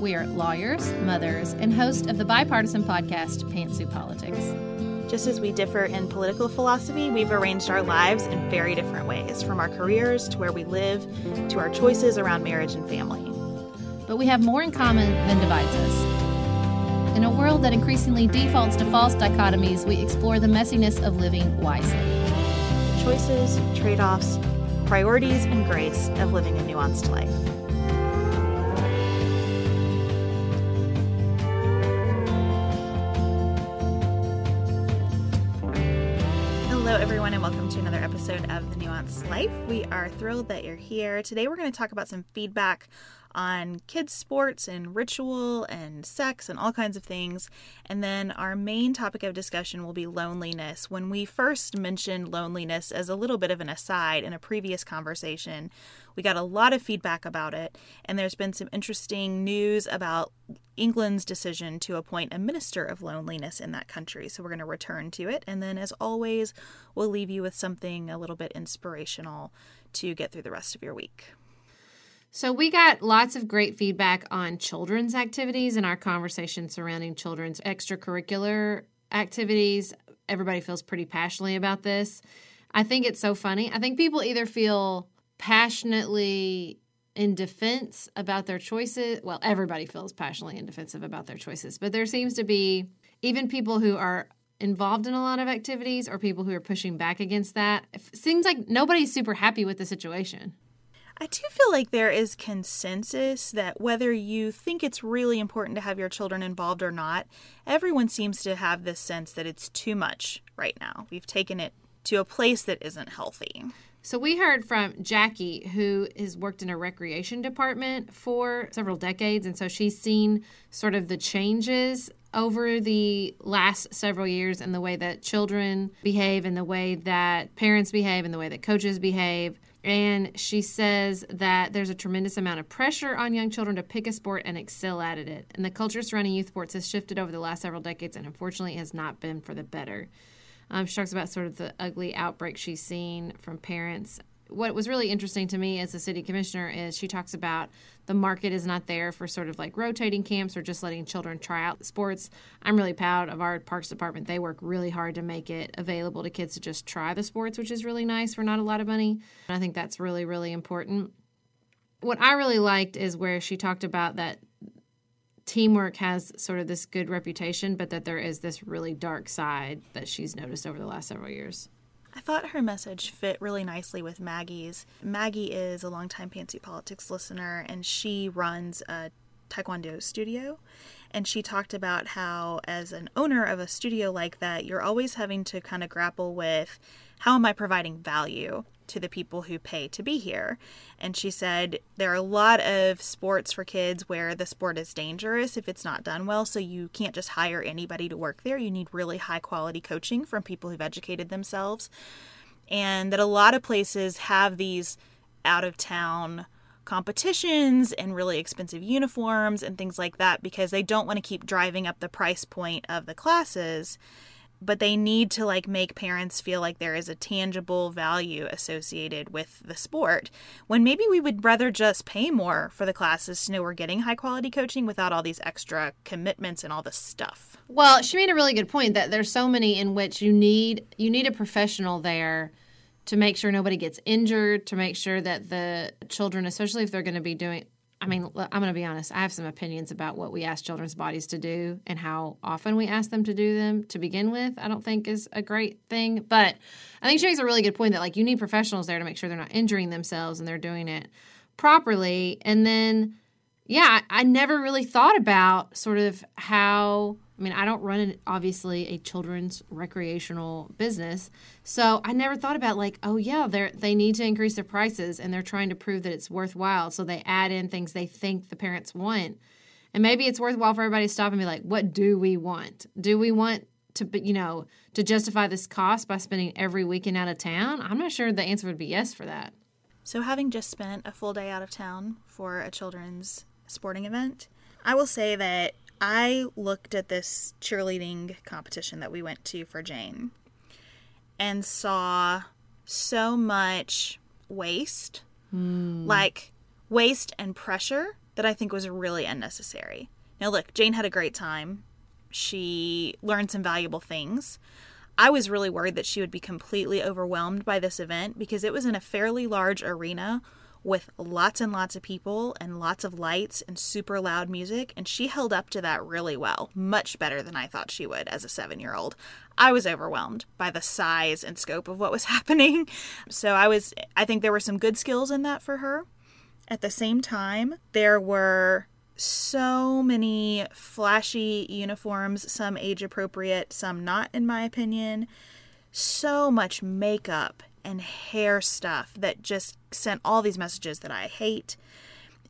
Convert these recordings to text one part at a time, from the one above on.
We are lawyers, mothers, and host of the bipartisan podcast Pantsuit Politics. Just as we differ in political philosophy, we've arranged our lives in very different ways, from our careers to where we live to our choices around marriage and family. But we have more in common than divides us. In a world that increasingly defaults to false dichotomies, we explore the messiness of living wisely. Choices, trade offs, priorities, and grace of living a nuanced life. Welcome to another episode of The Nuanced Life. We are thrilled that you're here. Today, we're going to talk about some feedback on kids' sports and ritual and sex and all kinds of things. And then our main topic of discussion will be loneliness. When we first mentioned loneliness as a little bit of an aside in a previous conversation, we got a lot of feedback about it. And there's been some interesting news about England's decision to appoint a minister of loneliness in that country. So we're going to return to it. And then, as always, we'll leave you with something a little bit inspirational to get through the rest of your week. So, we got lots of great feedback on children's activities and our conversation surrounding children's extracurricular activities. Everybody feels pretty passionately about this. I think it's so funny. I think people either feel passionately in defense about their choices. Well, everybody feels passionately in defensive about their choices, but there seems to be even people who are involved in a lot of activities or people who are pushing back against that. It seems like nobody's super happy with the situation. I do feel like there is consensus that whether you think it's really important to have your children involved or not, everyone seems to have this sense that it's too much right now. We've taken it to a place that isn't healthy. So we heard from Jackie, who has worked in a recreation department for several decades, and so she's seen sort of the changes over the last several years in the way that children behave, and the way that parents behave, and the way that coaches behave. And she says that there's a tremendous amount of pressure on young children to pick a sport and excel at it. And the culture surrounding youth sports has shifted over the last several decades and unfortunately has not been for the better. Um, she talks about sort of the ugly outbreak she's seen from parents. What was really interesting to me as a city commissioner is she talks about the market is not there for sort of like rotating camps or just letting children try out sports. I'm really proud of our parks department. They work really hard to make it available to kids to just try the sports, which is really nice for not a lot of money. And I think that's really, really important. What I really liked is where she talked about that teamwork has sort of this good reputation, but that there is this really dark side that she's noticed over the last several years. I thought her message fit really nicely with Maggie's. Maggie is a longtime Pantsuit Politics listener, and she runs a Taekwondo studio. And she talked about how, as an owner of a studio like that, you're always having to kind of grapple with how am I providing value to the people who pay to be here. And she said there are a lot of sports for kids where the sport is dangerous if it's not done well. So you can't just hire anybody to work there. You need really high quality coaching from people who've educated themselves. And that a lot of places have these out of town competitions and really expensive uniforms and things like that because they don't want to keep driving up the price point of the classes but they need to like make parents feel like there is a tangible value associated with the sport when maybe we would rather just pay more for the classes to know we're getting high quality coaching without all these extra commitments and all this stuff. Well she made a really good point that there's so many in which you need you need a professional there to make sure nobody gets injured to make sure that the children especially if they're going to be doing I mean, I'm going to be honest. I have some opinions about what we ask children's bodies to do and how often we ask them to do them to begin with. I don't think is a great thing, but I think she makes a really good point that like you need professionals there to make sure they're not injuring themselves and they're doing it properly. And then, yeah, I, I never really thought about sort of how. I mean, I don't run an, obviously a children's recreational business, so I never thought about like, oh yeah, they they need to increase their prices and they're trying to prove that it's worthwhile, so they add in things they think the parents want, and maybe it's worthwhile for everybody to stop and be like, what do we want? Do we want to you know to justify this cost by spending every weekend out of town? I'm not sure the answer would be yes for that. So, having just spent a full day out of town for a children's sporting event, I will say that I looked at this cheerleading competition that we went to for Jane and saw so much waste, mm. like waste and pressure, that I think was really unnecessary. Now, look, Jane had a great time. She learned some valuable things. I was really worried that she would be completely overwhelmed by this event because it was in a fairly large arena with lots and lots of people and lots of lights and super loud music, and she held up to that really well, much better than I thought she would as a seven year old. I was overwhelmed by the size and scope of what was happening. So I was, I think there were some good skills in that for her. At the same time, there were so many flashy uniforms, some age appropriate, some not, in my opinion. So much makeup and hair stuff that just sent all these messages that I hate.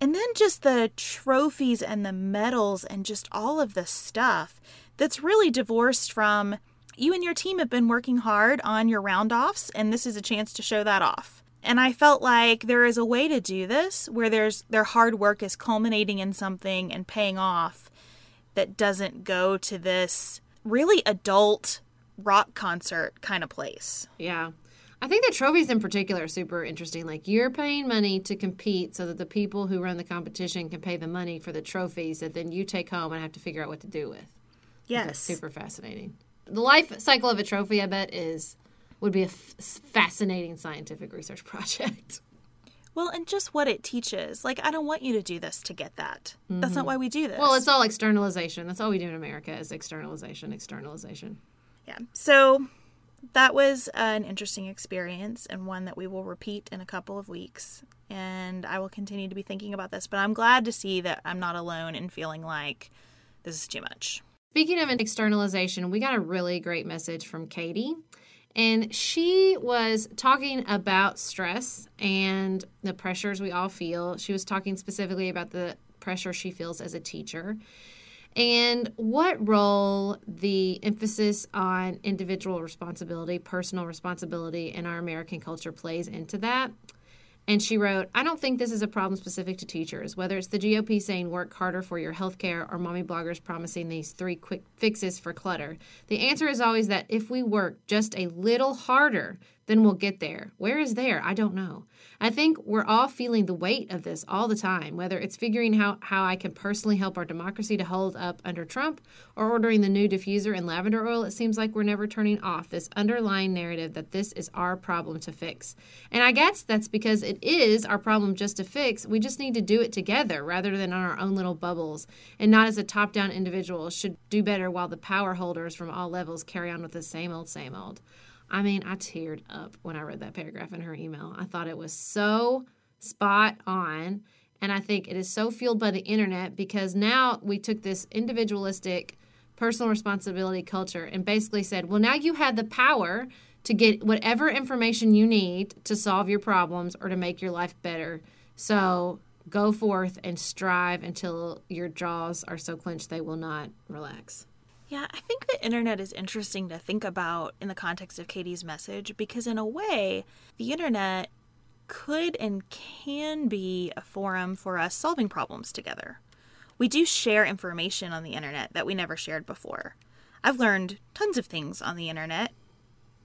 And then just the trophies and the medals and just all of the stuff that's really divorced from you and your team have been working hard on your round offs, and this is a chance to show that off. And I felt like there is a way to do this where there's their hard work is culminating in something and paying off that doesn't go to this really adult rock concert kind of place. Yeah. I think the trophies in particular are super interesting. Like you're paying money to compete so that the people who run the competition can pay the money for the trophies that then you take home and have to figure out what to do with. Yes. Super fascinating. The life cycle of a trophy, I bet, is would be a f- fascinating scientific research project. Well, and just what it teaches. Like, I don't want you to do this to get that. Mm-hmm. That's not mm-hmm. why we do this. Well, it's all externalization. That's all we do in America is externalization, externalization. Yeah. So that was an interesting experience and one that we will repeat in a couple of weeks. And I will continue to be thinking about this, but I'm glad to see that I'm not alone in feeling like this is too much. Speaking of externalization, we got a really great message from Katie. And she was talking about stress and the pressures we all feel. She was talking specifically about the pressure she feels as a teacher and what role the emphasis on individual responsibility, personal responsibility in our American culture plays into that. And she wrote, I don't think this is a problem specific to teachers, whether it's the GOP saying work harder for your health care or mommy bloggers promising these three quick fixes for clutter. The answer is always that if we work just a little harder, then we'll get there. Where is there? I don't know. I think we're all feeling the weight of this all the time, whether it's figuring out how I can personally help our democracy to hold up under Trump or ordering the new diffuser and lavender oil. It seems like we're never turning off this underlying narrative that this is our problem to fix. And I guess that's because it is our problem just to fix. We just need to do it together rather than on our own little bubbles and not as a top down individual should do better while the power holders from all levels carry on with the same old, same old. I mean, I teared up when I read that paragraph in her email. I thought it was so spot on. And I think it is so fueled by the internet because now we took this individualistic personal responsibility culture and basically said, well, now you have the power to get whatever information you need to solve your problems or to make your life better. So go forth and strive until your jaws are so clenched they will not relax. Yeah, I think the internet is interesting to think about in the context of Katie's message because, in a way, the internet could and can be a forum for us solving problems together. We do share information on the internet that we never shared before. I've learned tons of things on the internet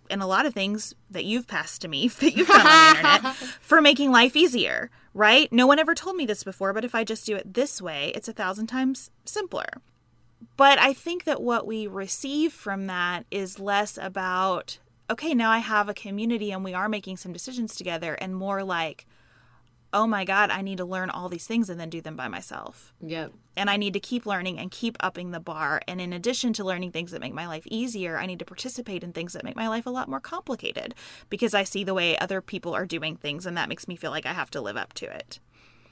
and a lot of things that you've passed to me that you've done on the internet for making life easier, right? No one ever told me this before, but if I just do it this way, it's a thousand times simpler. But I think that what we receive from that is less about, okay, now I have a community and we are making some decisions together, and more like, oh my God, I need to learn all these things and then do them by myself. Yep. And I need to keep learning and keep upping the bar. And in addition to learning things that make my life easier, I need to participate in things that make my life a lot more complicated because I see the way other people are doing things and that makes me feel like I have to live up to it.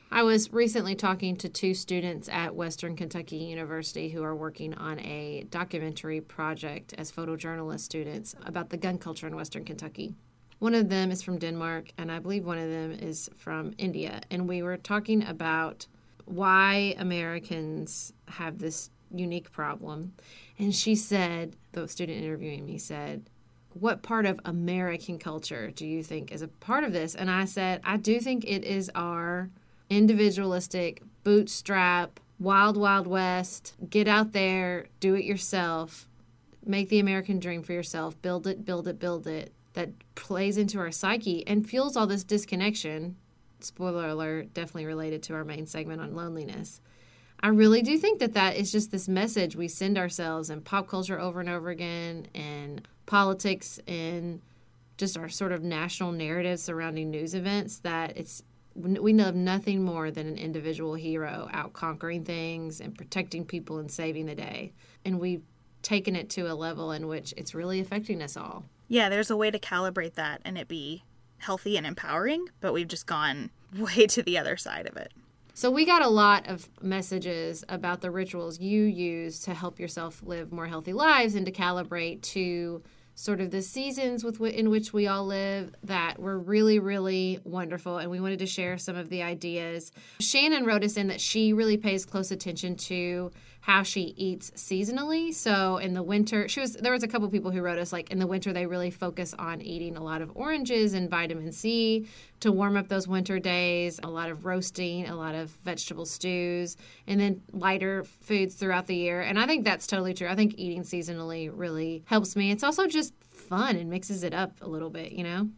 I was recently talking to two students at Western Kentucky University who are working on a documentary project as photojournalist students about the gun culture in Western Kentucky. One of them is from Denmark, and I believe one of them is from India. And we were talking about why Americans have this unique problem. And she said, the student interviewing me said, What part of American culture do you think is a part of this? And I said, I do think it is our individualistic, bootstrap, wild, wild west, get out there, do it yourself, make the American dream for yourself, build it, build it, build it, that plays into our psyche and fuels all this disconnection. Spoiler alert, definitely related to our main segment on loneliness. I really do think that that is just this message we send ourselves in pop culture over and over again, and politics, and just our sort of national narrative surrounding news events that it's we know nothing more than an individual hero out conquering things and protecting people and saving the day. And we've taken it to a level in which it's really affecting us all. Yeah, there's a way to calibrate that and it be healthy and empowering, but we've just gone way to the other side of it. So, we got a lot of messages about the rituals you use to help yourself live more healthy lives and to calibrate to sort of the seasons with in which we all live that were really really wonderful and we wanted to share some of the ideas shannon wrote us in that she really pays close attention to how she eats seasonally. So in the winter, she was there was a couple people who wrote us like in the winter they really focus on eating a lot of oranges and vitamin C to warm up those winter days, a lot of roasting, a lot of vegetable stews, and then lighter foods throughout the year. And I think that's totally true. I think eating seasonally really helps me. It's also just fun and mixes it up a little bit, you know?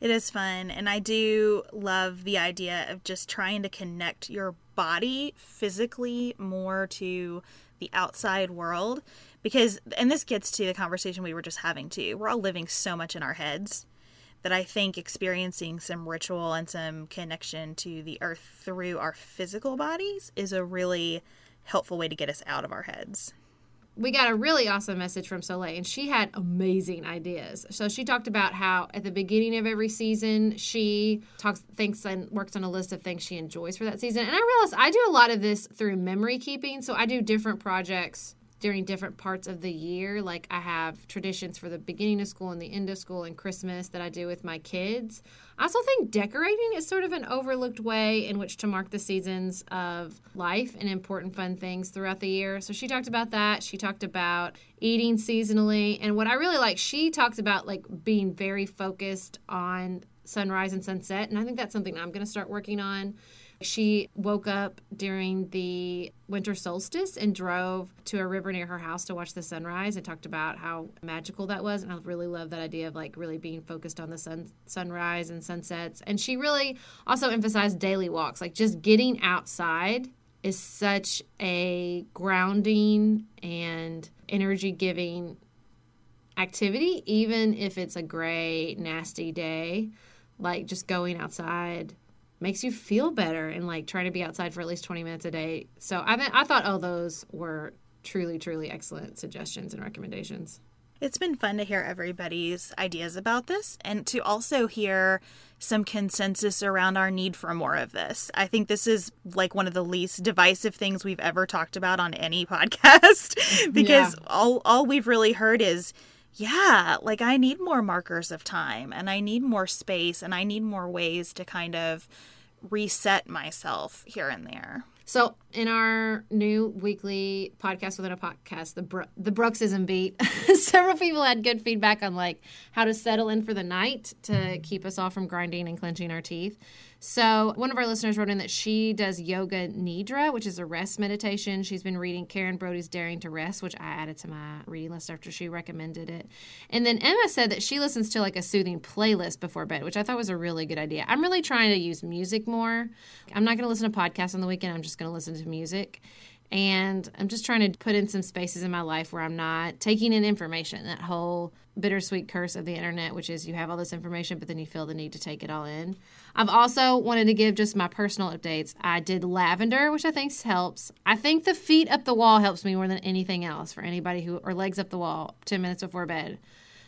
It is fun. And I do love the idea of just trying to connect your body physically more to the outside world. Because, and this gets to the conversation we were just having too. We're all living so much in our heads that I think experiencing some ritual and some connection to the earth through our physical bodies is a really helpful way to get us out of our heads we got a really awesome message from Soleil, and she had amazing ideas. So she talked about how at the beginning of every season, she talks, thinks, and works on a list of things she enjoys for that season. And I realized I do a lot of this through memory keeping. So I do different projects during different parts of the year. Like I have traditions for the beginning of school and the end of school and Christmas that I do with my kids. I also think decorating is sort of an overlooked way in which to mark the seasons of life and important fun things throughout the year. So she talked about that. She talked about eating seasonally. And what I really like, she talked about like being very focused on sunrise and sunset. And I think that's something I'm going to start working on she woke up during the winter solstice and drove to a river near her house to watch the sunrise and talked about how magical that was. And I really love that idea of like really being focused on the sun sunrise and sunsets. And she really also emphasized daily walks, like just getting outside is such a grounding and energy giving activity, even if it's a gray, nasty day. Like just going outside makes you feel better and like trying to be outside for at least 20 minutes a day. So I I thought all those were truly truly excellent suggestions and recommendations. It's been fun to hear everybody's ideas about this and to also hear some consensus around our need for more of this. I think this is like one of the least divisive things we've ever talked about on any podcast because yeah. all all we've really heard is yeah, like I need more markers of time and I need more space and I need more ways to kind of reset myself here and there. So, in our new weekly podcast within a podcast, the Bro- the Bruxism beat, several people had good feedback on like how to settle in for the night to keep us all from grinding and clenching our teeth. So, one of our listeners wrote in that she does yoga nidra, which is a rest meditation. She's been reading Karen Brody's Daring to Rest, which I added to my reading list after she recommended it. And then Emma said that she listens to like a soothing playlist before bed, which I thought was a really good idea. I'm really trying to use music more. I'm not going to listen to podcasts on the weekend, I'm just going to listen to music. And I'm just trying to put in some spaces in my life where I'm not taking in information, that whole bittersweet curse of the internet, which is you have all this information, but then you feel the need to take it all in. I've also wanted to give just my personal updates. I did lavender, which I think helps. I think the feet up the wall helps me more than anything else for anybody who, or legs up the wall 10 minutes before bed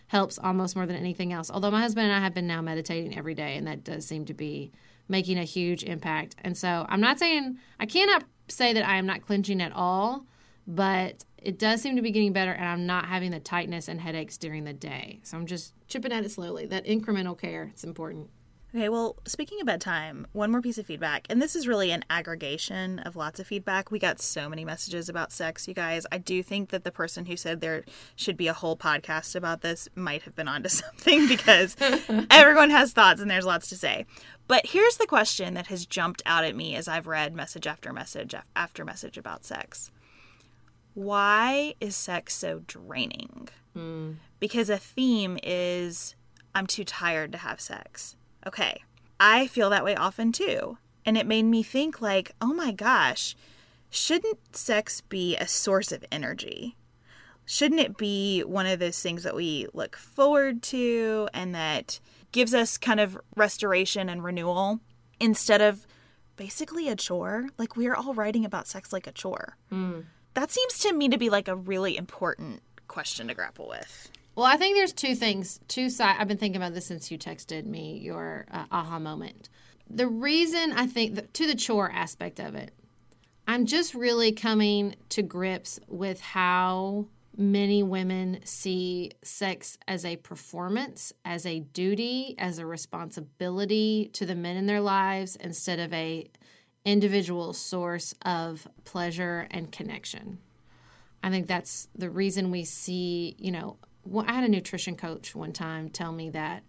helps almost more than anything else. Although my husband and I have been now meditating every day, and that does seem to be making a huge impact. And so I'm not saying, I cannot say that I am not clenching at all, but it does seem to be getting better and I'm not having the tightness and headaches during the day. So I'm just chipping at it slowly. That incremental care, it's important. Okay, well, speaking of bedtime, one more piece of feedback, and this is really an aggregation of lots of feedback. We got so many messages about sex, you guys. I do think that the person who said there should be a whole podcast about this might have been onto something because everyone has thoughts and there's lots to say. But here's the question that has jumped out at me as I've read message after message after message about sex Why is sex so draining? Mm. Because a theme is I'm too tired to have sex Okay. I feel that way often too. And it made me think, like, oh my gosh, shouldn't sex be a source of energy? Shouldn't it be one of those things that we look forward to and that gives us kind of restoration and renewal instead of basically a chore? Like, we're all writing about sex like a chore. Mm. That seems to me to be like a really important question to grapple with. Well, I think there's two things, two side. I've been thinking about this since you texted me your uh, aha moment. The reason I think the, to the chore aspect of it, I'm just really coming to grips with how many women see sex as a performance, as a duty, as a responsibility to the men in their lives instead of a individual source of pleasure and connection. I think that's the reason we see, you know, well, I had a nutrition coach one time tell me that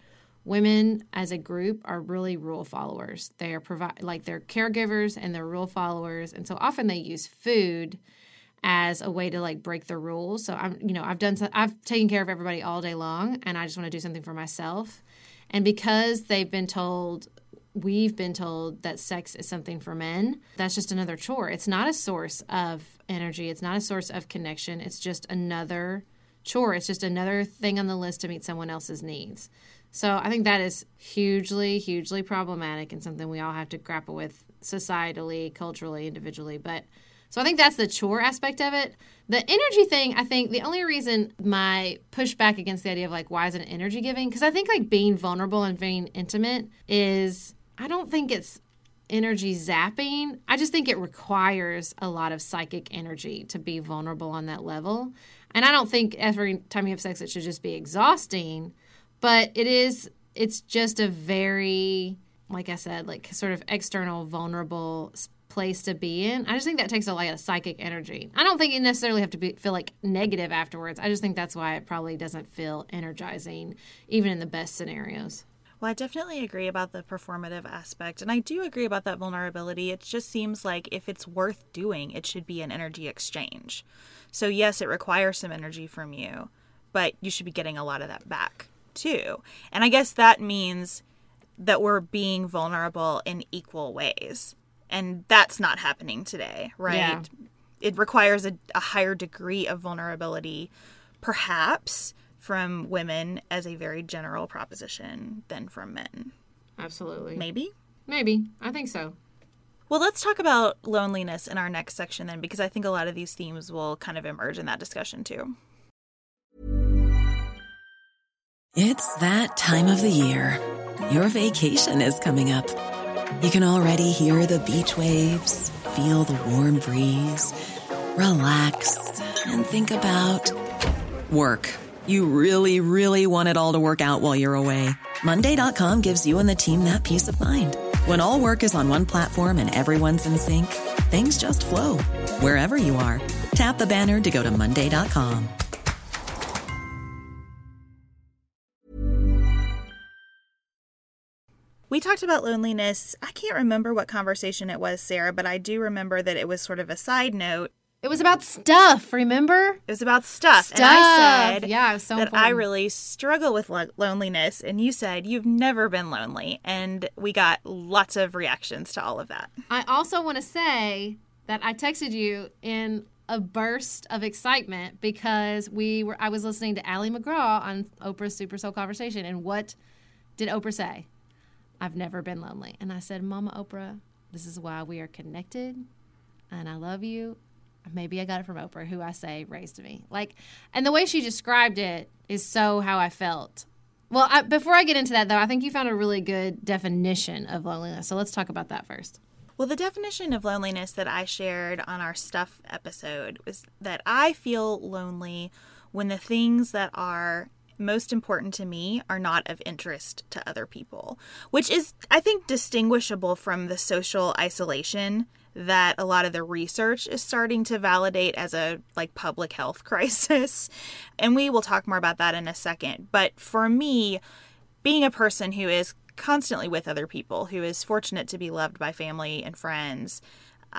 women as a group are really rule followers. They are provide like they're caregivers and they're rule followers, and so often they use food as a way to like break the rules. So I'm, you know, I've done, I've taken care of everybody all day long, and I just want to do something for myself. And because they've been told, we've been told that sex is something for men, that's just another chore. It's not a source of energy. It's not a source of connection. It's just another chore. It's just another thing on the list to meet someone else's needs. So I think that is hugely, hugely problematic and something we all have to grapple with societally, culturally, individually. But so I think that's the chore aspect of it. The energy thing, I think the only reason my pushback against the idea of like why is it energy giving? Because I think like being vulnerable and being intimate is I don't think it's energy zapping. I just think it requires a lot of psychic energy to be vulnerable on that level. And I don't think every time you have sex it should just be exhausting, but it is it's just a very like I said, like sort of external vulnerable place to be in. I just think that takes a lot of psychic energy. I don't think you necessarily have to be, feel like negative afterwards. I just think that's why it probably doesn't feel energizing even in the best scenarios. Well, I definitely agree about the performative aspect. And I do agree about that vulnerability. It just seems like if it's worth doing, it should be an energy exchange. So, yes, it requires some energy from you, but you should be getting a lot of that back too. And I guess that means that we're being vulnerable in equal ways. And that's not happening today, right? Yeah. It requires a, a higher degree of vulnerability, perhaps from women as a very general proposition than from men. Absolutely. Maybe? Maybe. I think so. Well, let's talk about loneliness in our next section then, because I think a lot of these themes will kind of emerge in that discussion too. It's that time of the year. Your vacation is coming up. You can already hear the beach waves, feel the warm breeze, relax, and think about work. You really, really want it all to work out while you're away. Monday.com gives you and the team that peace of mind. When all work is on one platform and everyone's in sync, things just flow wherever you are. Tap the banner to go to Monday.com. We talked about loneliness. I can't remember what conversation it was, Sarah, but I do remember that it was sort of a side note it was about stuff, remember? It was about stuff. Stuff. And I said yeah, so that I really struggle with lo- loneliness. And you said you've never been lonely. And we got lots of reactions to all of that. I also want to say that I texted you in a burst of excitement because we were I was listening to Ali MacGraw on Oprah's Super Soul Conversation. And what did Oprah say? I've never been lonely. And I said, Mama Oprah, this is why we are connected. And I love you maybe I got it from Oprah, who I say raised me. Like, and the way she described it is so how I felt Well, I, before I get into that, though, I think you found a really good definition of loneliness. So let's talk about that first. Well, the definition of loneliness that I shared on our stuff episode was that I feel lonely when the things that are most important to me are not of interest to other people, which is, I think, distinguishable from the social isolation that a lot of the research is starting to validate as a like public health crisis. And we will talk more about that in a second. But for me, being a person who is constantly with other people, who is fortunate to be loved by family and friends,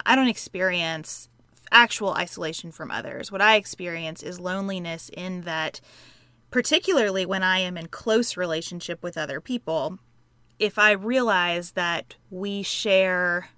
I don't experience actual isolation from others. What I experience is loneliness in that particularly when I am in close relationship with other people, if I realize that we share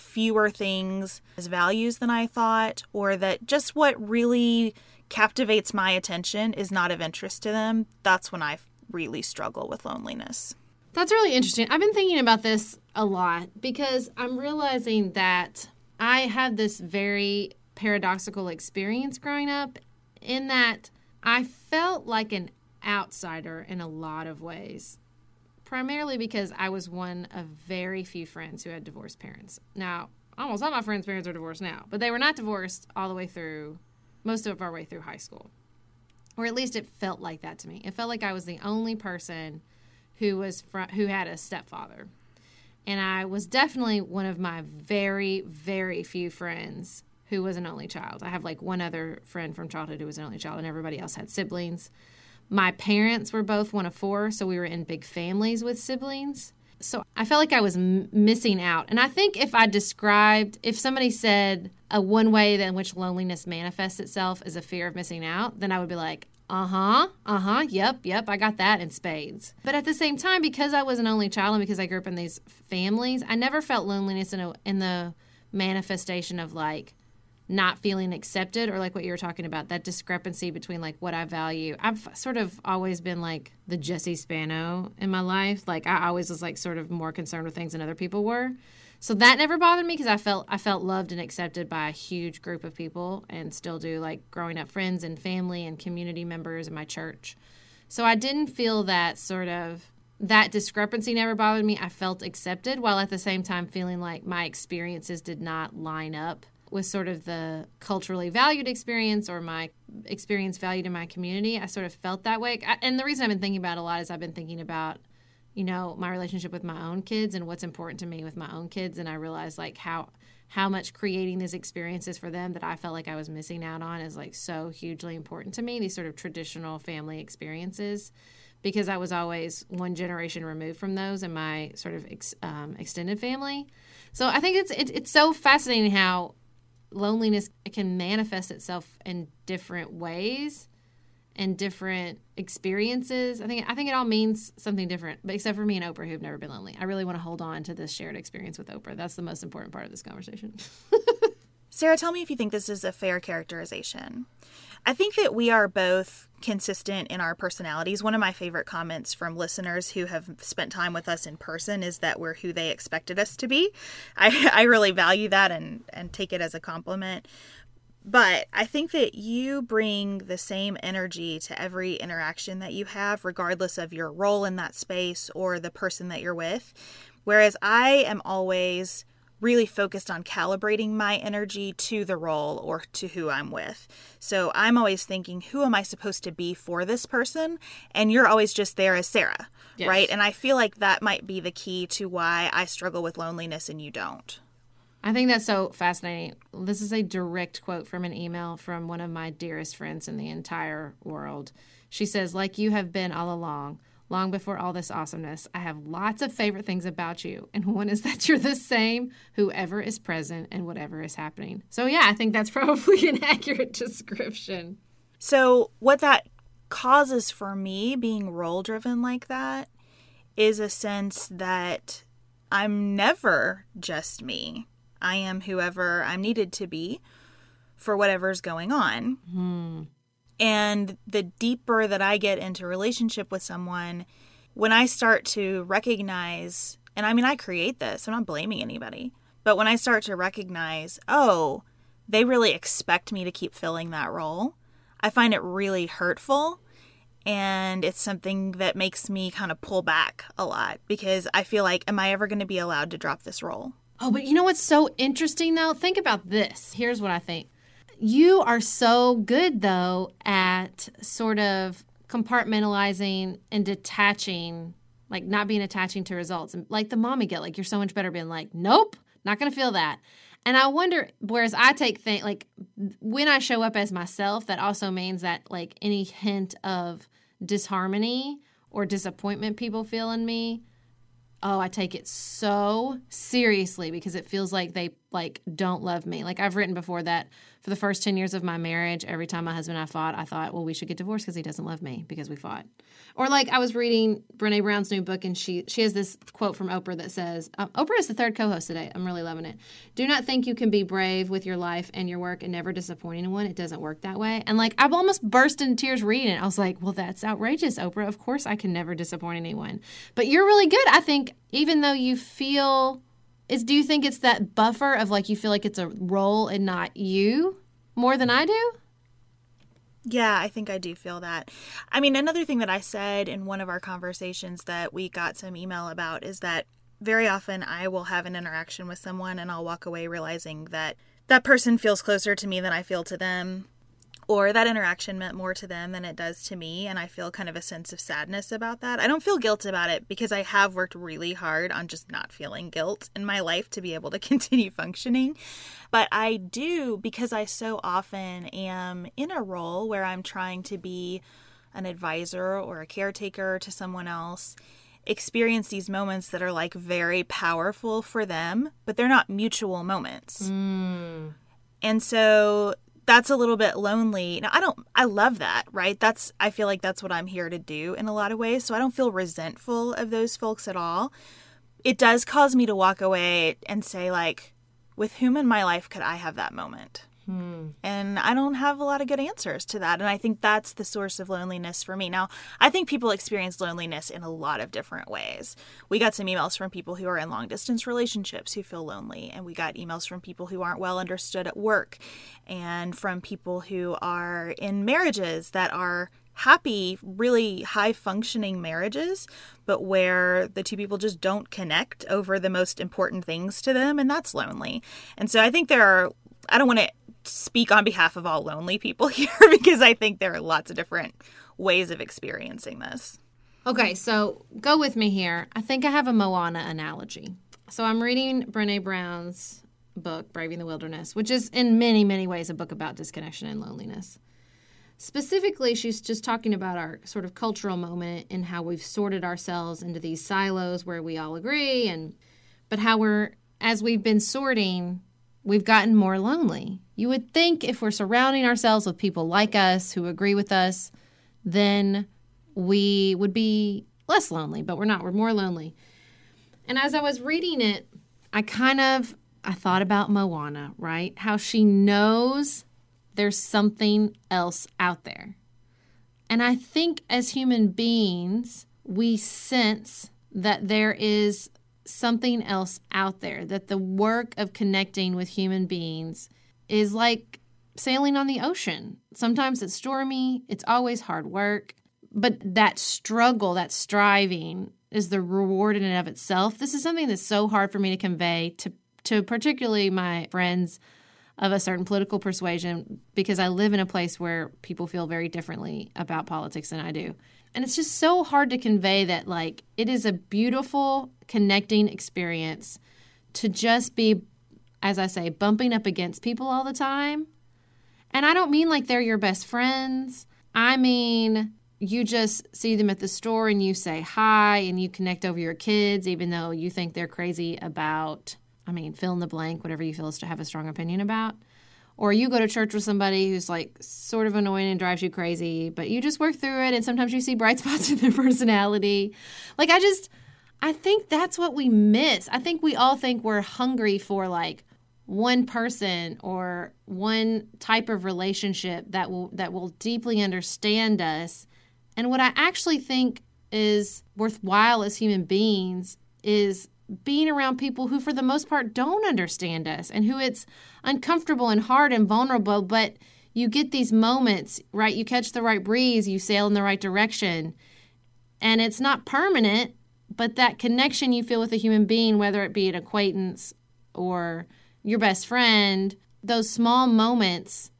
fewer things as values than I thought, or that just what really captivates my attention is not of interest to them, that's when I really struggle with loneliness. That's really interesting. I've been thinking about this a lot because I'm realizing that I had this very paradoxical experience growing up in that I felt like an outsider in a lot of ways primarily because I was one of very few friends who had divorced parents. Now, almost all my friends' parents are divorced now, but they were not divorced all the way through, most of our way through high school. Or at least it felt like that to me. It felt like I was the only person who was fr- who had a stepfather. And I was definitely one of my very, very few friends who was an only child. I have like one other friend from childhood who was an only child, and everybody else had siblings. My parents were both one of four, so we were in big families with siblings. So I felt like I was m- missing out. And I think if I described, if somebody said a one way that in which loneliness manifests itself is a fear of missing out, then I would be like, uh huh, uh huh, yep, yep, I got that in spades. But at the same time, because I was an only child and because I grew up in these families, I never felt loneliness in, a, in the manifestation of like, not feeling accepted or like what you were talking about that discrepancy between like what i value. I've sort of always been like the Jessie Spano in my life. Like i always was like sort of more concerned with things than other people were. So that never bothered me because i felt i felt loved and accepted by a huge group of people and still do like growing up friends and family and community members in my church. So i didn't feel that sort of that discrepancy never bothered me. I felt accepted while at the same time feeling like my experiences did not line up with sort of the culturally valued experience or my experience valued in my community. I sort of felt that way. And the reason I've been thinking about a lot is I've been thinking about, you know, my relationship with my own kids and what's important to me with my own kids. And I realized like how how much creating these experiences for them that I felt like I was missing out on is like so hugely important to me. These sort of traditional family experiences, because I was always one generation removed from those in my sort of ex, um, extended family. So I think it's it, it's so fascinating how loneliness can manifest itself in different ways and different experiences. I think I think it all means something different, but except for me and Oprah who've never been lonely. I really want to hold on to this shared experience with Oprah. That's the most important part of this conversation. Sarah, tell me if you think this is a fair characterization. I think that we are both consistent in our personalities. One of my favorite comments from listeners who have spent time with us in person is that we're who they expected us to be. I, I really value that and, and take it as a compliment. But I think that you bring the same energy to every interaction that you have, regardless of your role in that space or the person that you're with. Whereas I am always really focused on calibrating my energy to the role or to who I'm with. So I'm always thinking, who am I supposed to be for this person? And you're always just there as Sarah, yes. right? And I feel like that might be the key to why I struggle with loneliness and you don't. I think that's so fascinating. This is a direct quote from an email from one of my dearest friends in the entire world. She says, Like you have been all along, long before all this awesomeness. I have lots of favorite things about you, and one is that you're the same whoever is present and whatever is happening. So, yeah, I think that's probably an accurate description. So, what that causes for me being role driven like that is a sense that I'm never just me. I am whoever I'm needed to be for whatever's going on. Hmm. And the deeper that I get into relationship with someone, when I start to recognize, and I mean, I create this, I'm not blaming anybody, but when I start to recognize, oh, they really expect me to keep filling that role, I find it really hurtful. And it's something that makes me kind of pull back a lot because I feel like, am I ever going to be allowed to drop this role? Oh, but you know what's so interesting though? Think about this. Here's what I think. You are so good though at sort of compartmentalizing and detaching, like not being attaching to results. Like the mommy guilt, like you're so much better being like, nope, not gonna feel that. And I wonder, whereas I take things like when I show up as myself, that also means that like any hint of disharmony or disappointment people feel in me, oh, I take it so seriously because it feels like they like don't love me. Like I've written before that for the first 10 years of my marriage, every time my husband and I fought, I thought, well, we should get divorced because he doesn't love me because we fought. Or like I was reading Brene Brown's new book and she she has this quote from Oprah that says, uh, Oprah is the third co-host today. I'm really loving it. Do not think you can be brave with your life and your work and never disappoint anyone. It doesn't work that way. And like I've almost burst into tears reading it. I was like, well, that's outrageous, Oprah. Of course I can never disappoint anyone. But you're really good. I think even though you feel is do you think it's that buffer of like you feel like it's a role and not you more than I do? Yeah, I think I do feel that. I mean, another thing that I said in one of our conversations that we got some email about is that very often I will have an interaction with someone and I'll walk away realizing that that person feels closer to me than I feel to them or that interaction meant more to them than it does to me and i feel kind of a sense of sadness about that. I don't feel guilt about it because i have worked really hard on just not feeling guilt in my life to be able to continue functioning. But i do because i so often am in a role where i'm trying to be an advisor or a caretaker to someone else experience these moments that are like very powerful for them but they're not mutual moments. Mm. and so that's a little bit lonely. Now, I don't, I love that, right? That's, I feel like that's what I'm here to do in a lot of ways. So I don't feel resentful of those folks at all. It does cause me to walk away and say, like, with whom in my life could I have that moment? Hmm. And I don't have a lot of good answers to that. And I think that's the source of loneliness for me. Now, I think people experience loneliness in a lot of different ways. We got some emails from people who are in long distance relationships who feel lonely. And we got emails from people who aren't well understood at work and from people who are in marriages that are happy, really high functioning marriages, but where the two people just don't connect over the most important things to them. And that's lonely. And so I think there are, I don't want to speak on behalf of all lonely people here because I think there are lots of different ways of experiencing this. Okay, so go with me here. I think I have a Moana analogy. So I'm reading Brene Brown's book, Braving the Wilderness, which is in many, many ways a book about disconnection and loneliness. Specifically, she's just talking about our sort of cultural moment and how we've sorted ourselves into these silos where we all agree and but how we're as we've been sorting, we've gotten more lonely. You would think if we're surrounding ourselves with people like us who agree with us, then we would be less lonely, but we're not. We're more lonely. And as I was reading it, I kind of I thought about Moana, right? How she knows there's something else out there. And I think as human beings, we sense that there is something else out there, that the work of connecting with human beings is like sailing on the ocean. Sometimes it's stormy, it's always hard work, but that struggle, that striving is the reward in and of itself. This is something that's so hard for me to convey to to particularly my friends of a certain political persuasion because I live in a place where people feel very differently about politics than I do. And it's just so hard to convey that like it is a beautiful connecting experience to just be as I say bumping up against people all the time. And I don't mean like they're your best friends. I mean you just see them at the store and you say hi and you connect over your kids even though you think they're crazy about I mean, fill in the blank, whatever you feel is to have a strong opinion about. Or you go to church with somebody who's like sort of annoying and drives you crazy, but you just work through it and sometimes you see bright spots in their personality. Like, I just, I think that's what we miss. I think we all think we're hungry for like one person or one type of relationship that will that will deeply understand us. And what I actually think is worthwhile as human beings is being around people who, for the most part, don't understand us and who it's uncomfortable and hard and vulnerable, but you get these moments, right? You catch the right breeze, you sail in the right direction. And it's not permanent, but that connection you feel with a human being, whether it be an acquaintance or your best friend, those small moments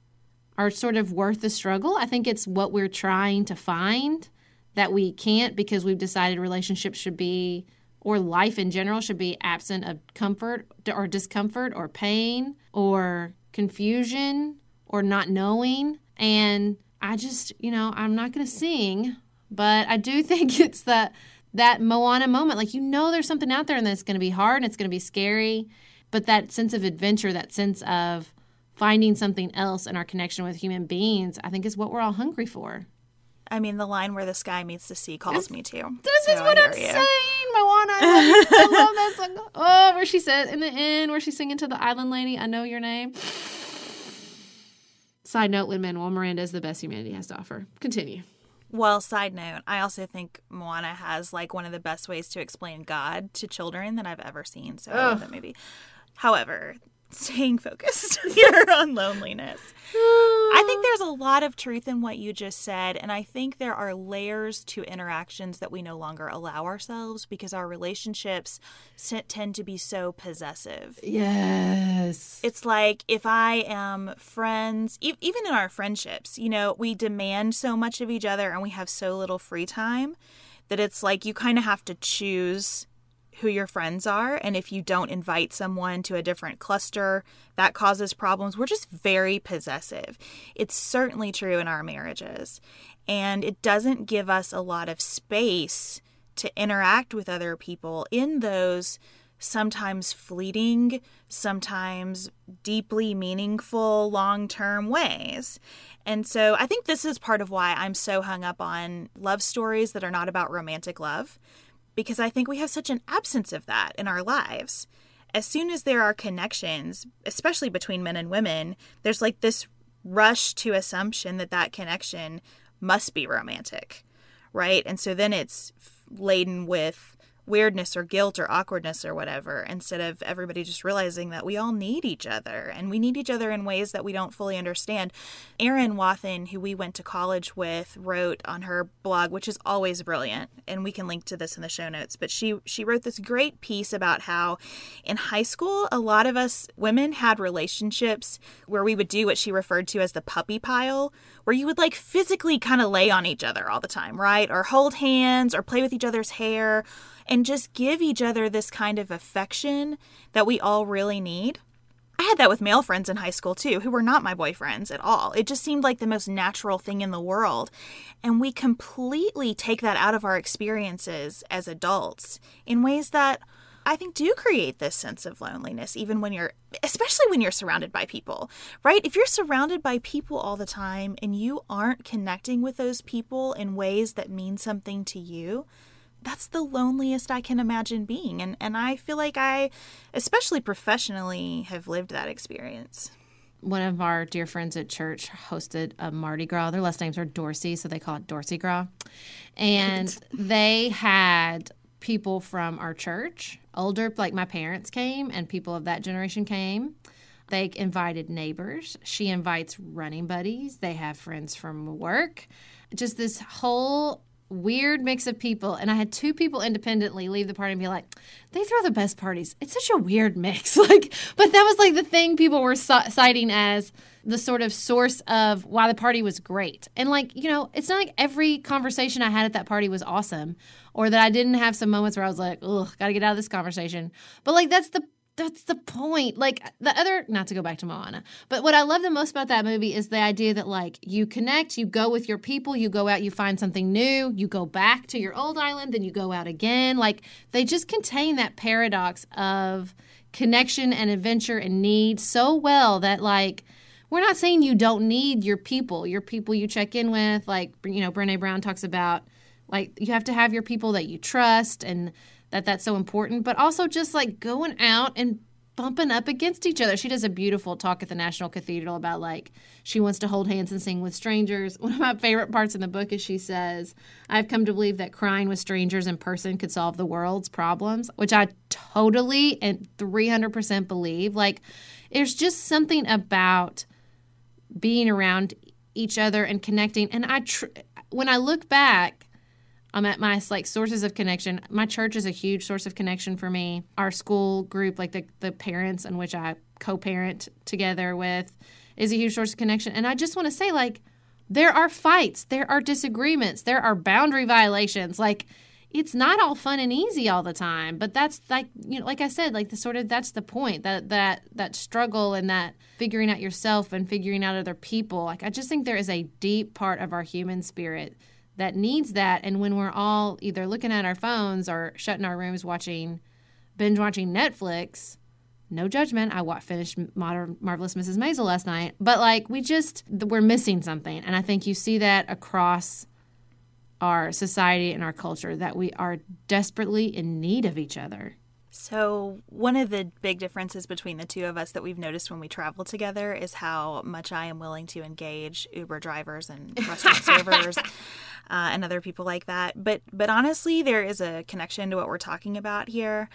are sort of worth the struggle. I think it's what we're trying to find that we can't because we've decided relationships should be or life in general should be absent of comfort or discomfort or pain or confusion or not knowing. And I just, you know, I'm not going to sing, but I do think it's that that Moana moment. Like you know, there's something out there, and that's going to be hard and it's going to be scary, but that sense of adventure, that sense of finding something else in our connection with human beings, I think is what we're all hungry for. I mean, the line where the sky meets the sea calls This- me too. This So is what I'm you. saying, Moana. I love, that song. Oh, where she said in the end, where she's singing to the island lady, "I know your name." Side note: Lin Manuel Miranda is the best humanity has to offer. Continue. Well, side note, I also think Moana has like one of the best ways to explain God to children that I've ever seen. So I love that movie. However, staying focused here on loneliness. I think there's a lot of truth in what you just said, and I think there are layers to interactions that we no longer allow ourselves because our relationships tend to be so possessive. Yes. It's like if I am friends, e- even in our friendships, you know, we demand so much of each other and we have so little free time that it's like you kind of have to choose who your friends are. And if you don't invite someone to a different cluster, that causes problems. We're just very possessive. It's certainly true in our marriages. And it doesn't give us a lot of space to interact with other people in those sometimes fleeting, sometimes deeply meaningful, long term ways. And so I think this is part of why I'm so hung up on love stories that are not about romantic love, because I think we have such an absence of that in our lives. As soon as there are connections, especially between men and women, there's like this rush to assumption that that connection must be romantic, right? And so then it's laden with weirdness or guilt or awkwardness or whatever instead of everybody just realizing that we all need each other and we need each other in ways that we don't fully understand. Erin Wathen, who we went to college with, wrote on her blog, which is always brilliant, and we can link to this in the show notes, but she she wrote this great piece about how in high school a lot of us women had relationships where we would do what she referred to as the puppy pile, where you would like physically kind of lay on each other all the time, right? Or hold hands or play with each other's hair and just give each other this kind of affection that we all really need. I had that with male friends in high school too, who were not my boyfriends at all. It just seemed like the most natural thing in the world. And we completely take that out of our experiences as adults in ways that I think do create this sense of loneliness, even when you're, especially when you're surrounded by people, right? If you're surrounded by people all the time and you aren't connecting with those people in ways that mean something to you, that's the loneliest I can imagine being. And, and I feel like I, especially professionally, have lived that experience. One of our dear friends at church hosted a Mardi Gras. Their last names are Dorsey, so they call it Dorsey Gras. And they had people from our church, older, like my parents came, and people of that generation came. They invited neighbors. She invites running buddies. They have friends from work. Just this whole weird mix of people. And I had two people independently leave the party and be like, they throw the best parties. It's such a weird mix. Like, but that was like the thing people were ci- citing as the sort of source of why the party was great. And like, you know, it's not like every conversation I had at that party was awesome or that I didn't have some moments where I was like, ugh, gotta get out of this conversation. But like, that's the that's the point. Like the other, not to go back to Moana, but what I love the most about that movie is the idea that like you connect, you go with your people, you go out, you find something new, you go back to your old island, then you go out again. Like they just contain that paradox of connection and adventure and need so well that like we're not saying you don't need your people, your people you check in with. Like you know, Brene Brown talks about like you have to have your people that you trust and that that's so important but also just like going out and bumping up against each other. She does a beautiful talk at the national cathedral about like she wants to hold hands and sing with strangers. One of my favorite parts in the book is she says i've come to believe that crying with strangers in person could solve the world's problems which i totally and 300% believe. Like there's just something about being around each other and connecting. And I, tr- when I look back, I'm at my like sources of connection. My church is a huge source of connection for me. Our school group, like the the parents in which I co-parent together with, is a huge source of connection. And I just want to say, like, there are fights, there are disagreements, there are boundary violations. Like, it's not all fun and easy all the time. But that's like you know, like I said, like the sort of that's the point that that that struggle and that figuring out yourself and figuring out other people. Like, I just think there is a deep part of our human spirit that needs that. And when we're all either looking at our phones or shutting our rooms watching, binge watching Netflix, no judgment. I watched, finished Modern Marvelous Mrs. Maisel last night, but like we just we're missing something, and I think you see that across our society and our culture that we are desperately in need of each other. So, one of the big differences between the two of us that we've noticed when we travel together is how much I am willing to engage Uber drivers and restaurant servers uh, and other people like that. But, but honestly, there is a connection to what we're talking about here.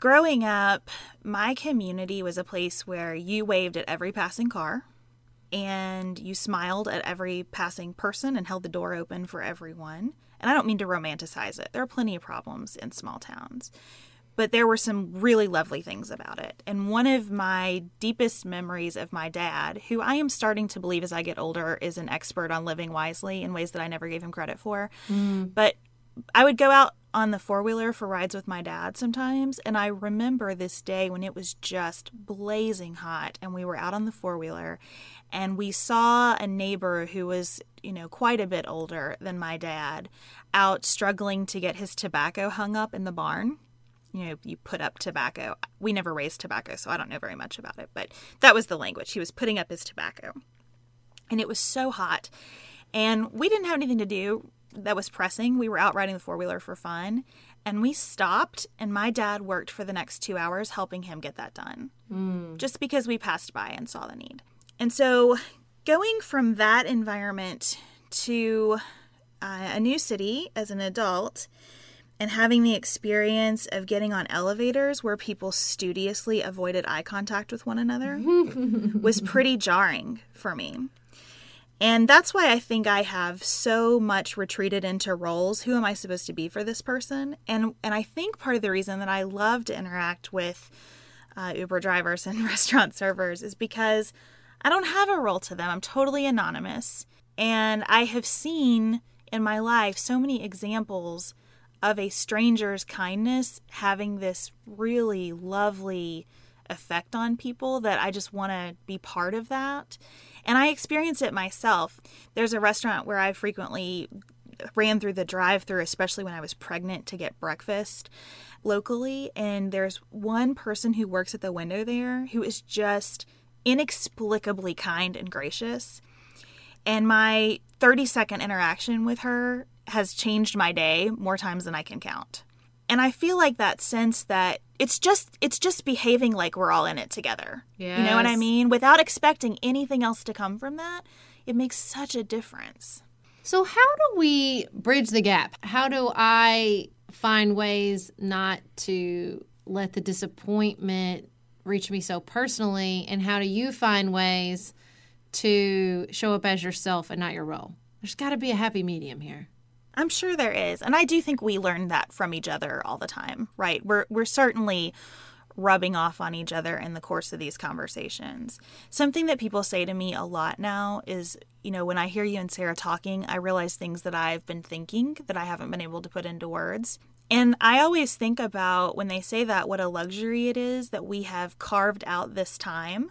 Growing up, my community was a place where you waved at every passing car and you smiled at every passing person and held the door open for everyone. And I don't mean to romanticize it, there are plenty of problems in small towns but there were some really lovely things about it. And one of my deepest memories of my dad, who I am starting to believe as I get older is an expert on living wisely in ways that I never gave him credit for. Mm. But I would go out on the four wheeler for rides with my dad sometimes. And I remember this day when it was just blazing hot and we were out on the four wheeler and we saw a neighbor who was, you know, quite a bit older than my dad out struggling to get his tobacco hung up in the barn you know, you put up tobacco. We never raised tobacco, so I don't know very much about it, but that was the language. He was putting up his tobacco. And it was so hot. And we didn't have anything to do that was pressing. We were out riding the four wheeler for fun. And we stopped, and my dad worked for the next two hours helping him get that done, mm. just because we passed by and saw the need. And so, going from that environment to uh, a new city as an adult, and having the experience of getting on elevators where people studiously avoided eye contact with one another was pretty jarring for me. And that's why I think I have so much retreated into roles. Who am I supposed to be for this person? And and I think part of the reason that I love to interact with uh, Uber drivers and restaurant servers is because I don't have a role to them. I'm totally anonymous, and I have seen in my life so many examples of a stranger's kindness having this really lovely effect on people that I just want to be part of that. And I experience it myself. There's a restaurant where I frequently ran through the drive through, especially when I was pregnant to get breakfast locally. And there's one person who works at the window there who is just inexplicably kind and gracious. And my 30 second interaction with her has changed my day more times than I can count. And I feel like that sense that it's just it's just behaving like we're all in it together. Yes. You know what I mean? Without expecting anything else to come from that, it makes such a difference. So how do we bridge the gap? How do I find ways not to let the disappointment reach me so personally and how do you find ways to show up as yourself and not your role? There's got to be a happy medium here. I'm sure there is. And I do think we learn that from each other all the time, right? We're we're certainly rubbing off on each other in the course of these conversations. Something that people say to me a lot now is, you know, when I hear you and Sarah talking, I realize things that I've been thinking that I haven't been able to put into words. And I always think about when they say that, what a luxury it is that we have carved out this time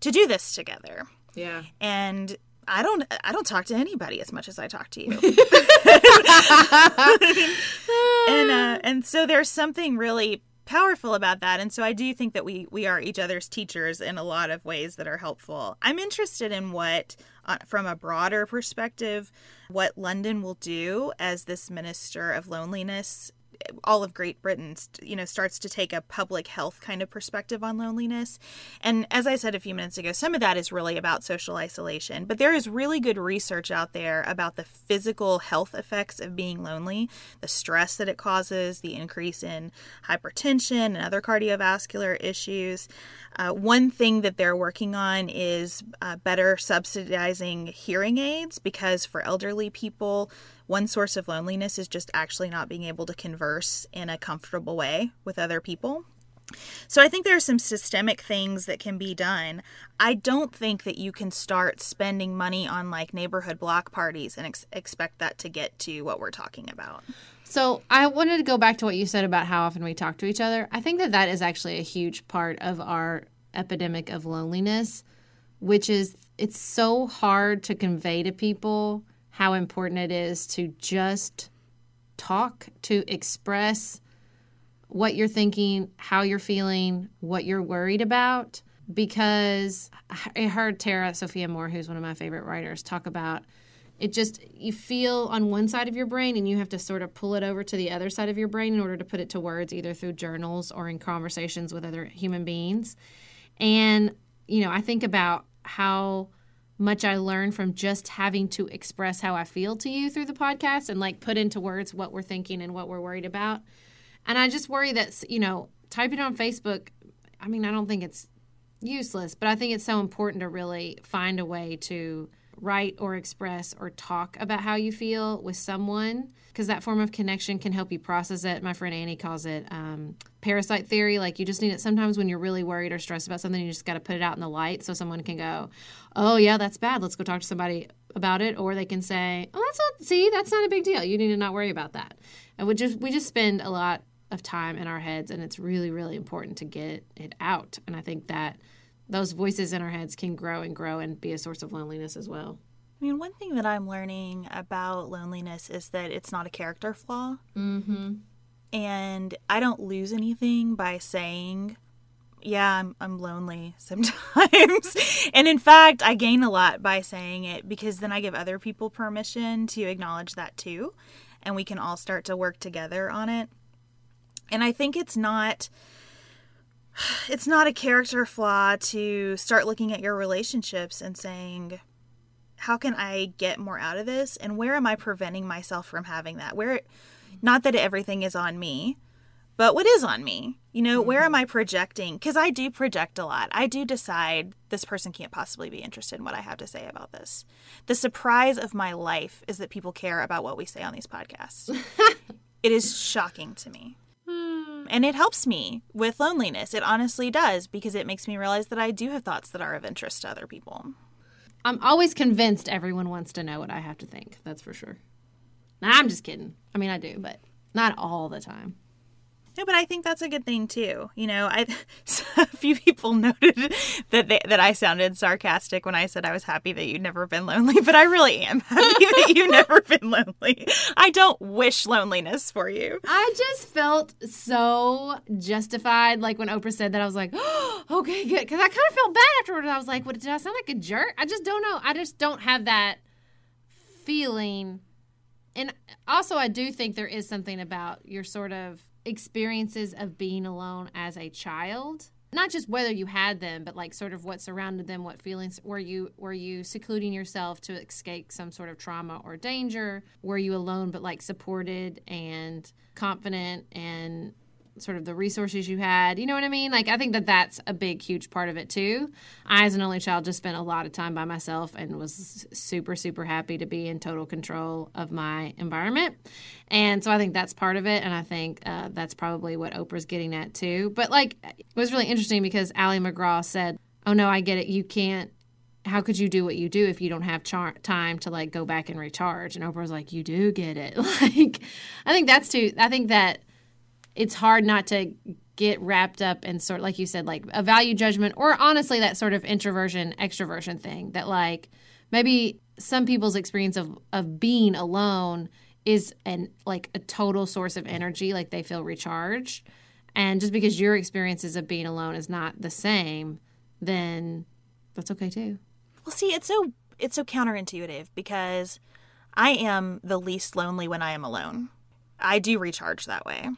to do this together. Yeah. And I don't I don't talk to anybody as much as I talk to you. and uh, and so there's something really powerful about that and so I do think that we we are each other's teachers in a lot of ways that are helpful. I'm interested in what uh, from a broader perspective what London will do as this minister of loneliness all of Great Britain, you know, starts to take a public health kind of perspective on loneliness. And as I said a few minutes ago, some of that is really about social isolation, but there is really good research out there about the physical health effects of being lonely, the stress that it causes, the increase in hypertension and other cardiovascular issues. Uh, one thing that they're working on is uh, better subsidizing hearing aids because for elderly people, one source of loneliness is just actually not being able to converse in a comfortable way with other people. So I think there are some systemic things that can be done. I don't think that you can start spending money on like neighborhood block parties and ex- expect that to get to what we're talking about. So I wanted to go back to what you said about how often we talk to each other. I think that that is actually a huge part of our epidemic of loneliness, which is it's so hard to convey to people how important it is to just talk, to express what you're thinking, how you're feeling, what you're worried about. Because I heard Tara Sophia Moore, who's one of my favorite writers, talk about it just you feel on one side of your brain and you have to sort of pull it over to the other side of your brain in order to put it to words either through journals or in conversations with other human beings. And you know i think about how much i learn from just having to express how i feel to you through the podcast and like put into words what we're thinking and what we're worried about. And i just worry that you know typing on facebook i mean i don't think it's useless but i think it's so important to really find a way to write or express or talk about how you feel with someone because that form of connection can help you process it. My friend Annie calls it um, parasite theory. Like you just need it sometimes when you're really worried or stressed about something, you just got to put it out in the light so someone can go, oh, yeah, that's bad. Let's go talk to somebody about it. Or they can say, oh, that's not, see, that's not a big deal. You need to not worry about that. And we just, we just spend a lot of time in our heads and it's really, really important to get it out. And I think that those voices in our heads can grow and grow and be a source of loneliness as well. I mean, one thing that I'm learning about loneliness is that it's not a character flaw. Mm-hmm. And I don't lose anything by saying, yeah, I'm, I'm lonely sometimes. and in fact, I gain a lot by saying it because then I give other people permission to acknowledge that too. And we can all start to work together on it. And I think it's not it's not a character flaw to start looking at your relationships and saying, how can I get more out of this? And where am I preventing myself from having that? Where, not that everything is on me, but what is on me? You know, mm-hmm. where am I projecting? Because I do project a lot. I do decide this person can't possibly be interested in what I have to say about this. The surprise of my life is that people care about what we say on these podcasts. it is shocking to me. And it helps me with loneliness. It honestly does because it makes me realize that I do have thoughts that are of interest to other people. I'm always convinced everyone wants to know what I have to think. That's for sure. Nah, I'm just kidding. I mean, I do, but not all the time. No, but I think that's a good thing too. You know, I a few people noted that they, that I sounded sarcastic when I said I was happy that you'd never been lonely, but I really am happy that you've never been lonely. I don't wish loneliness for you. I just felt so justified, like when Oprah said that. I was like, oh, okay, good, because I kind of felt bad afterwards. I was like, what did I sound like a jerk? I just don't know. I just don't have that feeling. And also, I do think there is something about your sort of experiences of being alone as a child. Not just whether you had them but like sort of what surrounded them what feelings were you were you secluding yourself to escape some sort of trauma or danger? Were you alone but like supported and confident and sort of the resources you had. You know what I mean? Like, I think that that's a big, huge part of it too. I, as an only child, just spent a lot of time by myself and was super, super happy to be in total control of my environment. And so I think that's part of it. And I think uh, that's probably what Oprah's getting at too. But like, it was really interesting because Ali MacGraw said, Oh, no, I get it. You can't how could you do what you do if you don't have char- time to like go back and recharge and oprah was like you do get it like i think that's too i think that it's hard not to get wrapped up in sort like you said like a value judgment or honestly that sort of introversion extroversion thing that like maybe some people's experience of of being alone is an like a total source of energy like they feel recharged. And just because your experiences of being alone is not the same then that's okay too. Well see it's so it's so counterintuitive because i am the least lonely when i am alone. I do recharge that way.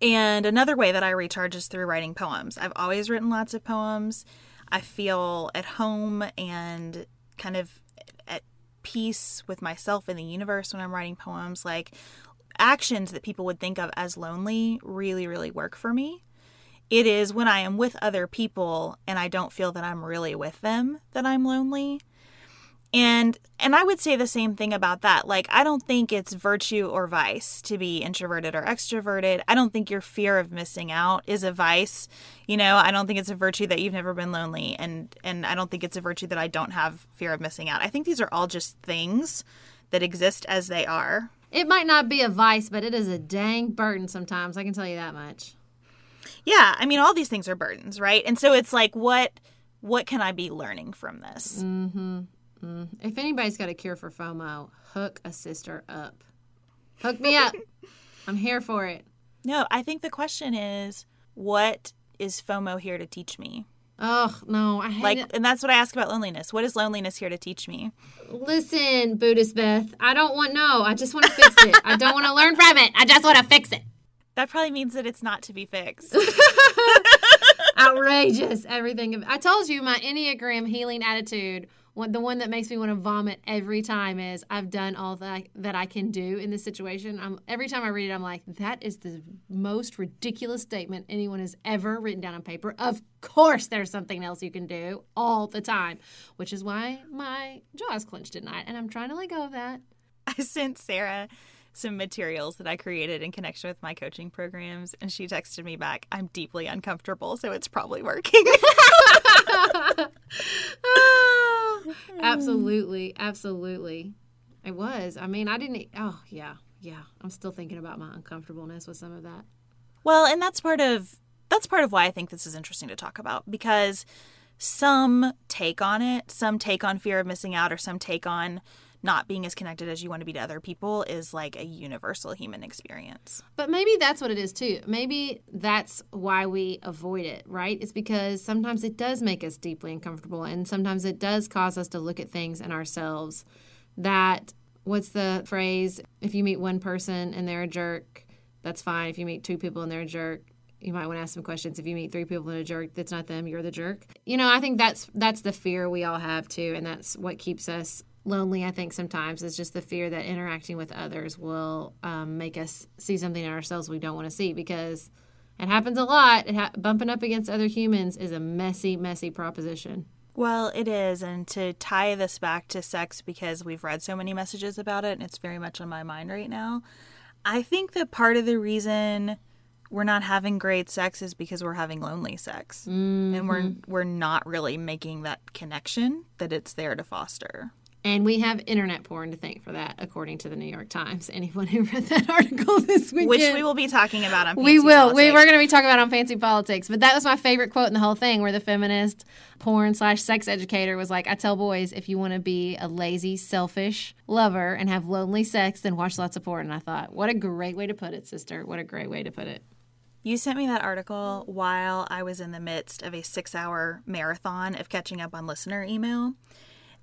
And another way that I recharge is through writing poems. I've always written lots of poems. I feel at home and kind of at peace with myself and the universe when I'm writing poems. Like actions that people would think of as lonely really, really work for me. It is when I am with other people and I don't feel that I'm really with them that I'm lonely and and i would say the same thing about that. Like i don't think it's virtue or vice to be introverted or extroverted. I don't think your fear of missing out is a vice. You know i don't think it's a virtue that you've never been lonely. And and i don't think it's a virtue that i don't have fear of missing out. I think these are all just things that exist as they are. It might not be a vice, but it is a dang burden sometimes. I can tell you that much. yeah i mean all these things are burdens right? And so it's like what what can i be learning from this mm-hmm. Mm-hmm. If anybody's got a cure for FOMO, hook a sister up. Hook me up. I'm here for it. no i think the question is what is fomo here to teach me Oh no, I hate like it. and that's what i ask about loneliness what is loneliness here to teach me Listen, Buddhist Beth, I don't want no. I just want to fix it. I don't want to learn from it. I just want to fix it. that probably means that it's not to be fixed Outrageous. Everything. I told you my Enneagram healing attitude. One, the one that makes me want to vomit every time is I've done all that that I can do in this situation. I'm every time I read it, I'm like, that is the most ridiculous statement anyone has ever written down on paper. Of course, there's something else you can do all the time, which is why my jaw is clenched at night, and I'm trying to let go of that. i sent sarah some materials that i created in connection with my coaching programs and she texted me back i'm deeply uncomfortable so it's probably working absolutely, absolutely. It was. I mean, I didn't. Oh, yeah, yeah. I'm still thinking about my uncomfortableness with some of that. Well, and that's part of that's part of why I think this is interesting to talk about because some take on it, some take on fear of missing out or some take on not being as connected as you want to be to other people is like a universal human experience. But maybe that's what it is too. Maybe that's why we avoid it, right? It's because sometimes it does make us deeply uncomfortable, and sometimes it does cause us to look at things in ourselves that what's the phrase? If you meet one person and they're a jerk, that's fine. If you meet two people and they're a jerk, you might want to ask some questions. If you meet three people and a jerk, that's not them, you're the jerk. You know, I think that's that's the fear we all have too, and that's what keeps us lonely. I think sometimes is just the fear that interacting with others will um, make us see something in ourselves we don't want to see because it happens a lot. It ha- bumping up against other humans is a messy, messy proposition. Well, it is. And to tie this back to sex, because we've read so many messages about it and it's very much on my mind right now, I think that part of the reason we're not having great sex is because we're having lonely sex. And we're, we're not really making that connection that it's there to foster. And we have internet porn to thank for that, according to the New York Times. Anyone who read that article this week, Which we will be talking about on We will. We, Politics. we're going to be talking about on Pantsuit Politics. But that was my favorite quote in the whole thing where the feminist porn slash sex educator was like, I tell boys, if you want to be a lazy, selfish lover and have lonely sex, then watch lots of porn. And I thought, what a great way to put it, sister. What a great way to put it. You sent me that article while I was in the midst of a six hour marathon of catching up on listener email.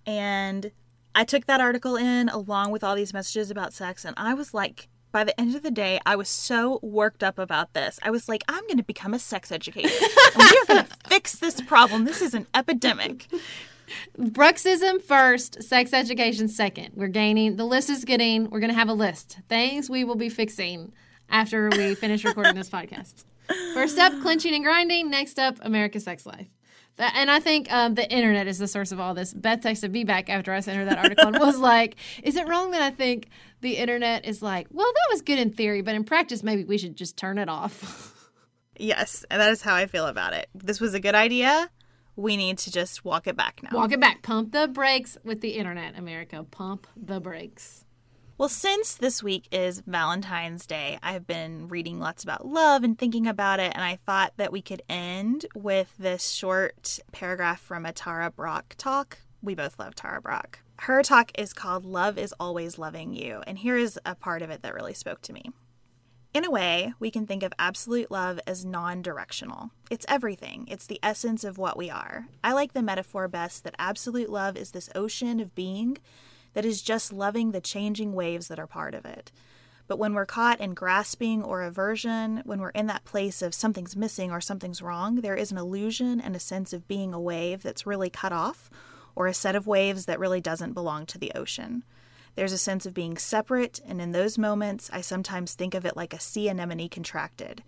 And I took that article in along with all these messages about sex. And I was like, by the end of the day, I was so worked up about this. I was like, I'm going to become a sex educator. we are going to fix this problem. This is an epidemic. Bruxism first, sex education second. We're gaining, the list is getting, we're going to have a list. Things we will be fixing after we finish recording this podcast. First up, clenching and grinding. Next up, America's sex life. And I think um, the internet is the source of all this. Beth texted me back after I sent her that article and was like, Is it wrong that I think the internet is like, well, that was good in theory, but in practice, maybe we should just turn it off? Yes, and that is how I feel about it. This was a good idea. We need to just walk it back now. Walk it back. Pump the brakes with the internet, America. Pump the brakes. Well, since this week is Valentine's Day, I've been reading lots about love and thinking about it, and I thought that we could end with this short paragraph from a Tara Brach talk. We both love Tara Brach. Her talk is called Love is Always Loving You, and here is a part of it that really spoke to me. In a way, we can think of absolute love as non directional. It's everything, it's the essence of what we are. I like the metaphor best that absolute love is this ocean of being that is just loving the changing waves that are part of it. But when we're caught in grasping or aversion, when we're in that place of something's missing or something's wrong, there is an illusion and a sense of being a wave that's really cut off or a set of waves that really doesn't belong to the ocean. There's a sense of being separate, and in those moments, I sometimes think of it like a sea anemone contracted.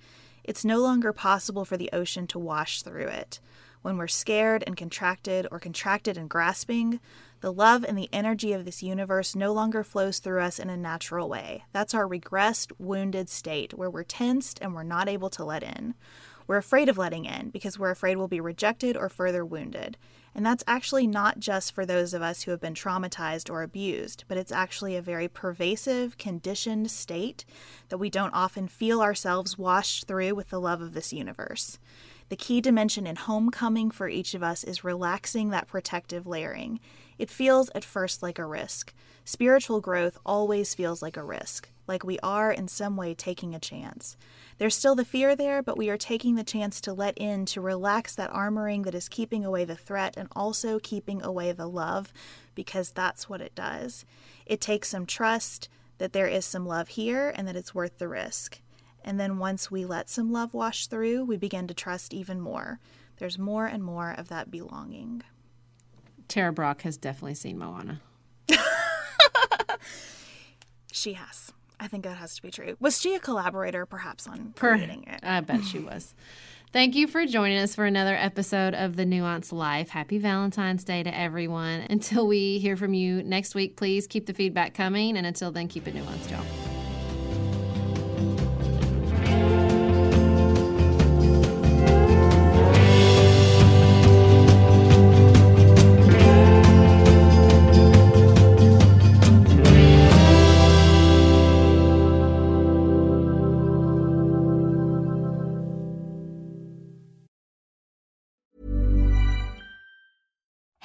It's no longer possible for the ocean to wash through it. When we're scared and contracted, or contracted and grasping, the love and the energy of this universe no longer flows through us in a natural way. That's our regressed, wounded state where we're tensed and we're not able to let in. We're afraid of letting in because we're afraid we'll be rejected or further wounded. And that's actually not just for those of us who have been traumatized or abused, but it's actually a very pervasive, conditioned state that we don't often feel ourselves washed through with the love of this universe. The key dimension in homecoming for each of us is relaxing that protective layering. It feels at first like a risk. Spiritual growth always feels like a risk, like we are in some way taking a chance. There's still the fear there, but we are taking the chance to let in, to relax that armoring that is keeping away the threat and also keeping away the love, because that's what it does. It takes some trust that there is some love here and that it's worth the risk. And then once we let some love wash through, we begin to trust even more. There's more and more of that belonging. Tara Brach has definitely seen Moana. she has. I think that has to be true. Was she a collaborator, perhaps, on Per- creating it? I bet she was. Thank you for joining us for another episode of The Nuance Life. Happy Valentine's Day to everyone. Until we hear from you next week, please keep the feedback coming. And until then, keep it nuanced, y'all.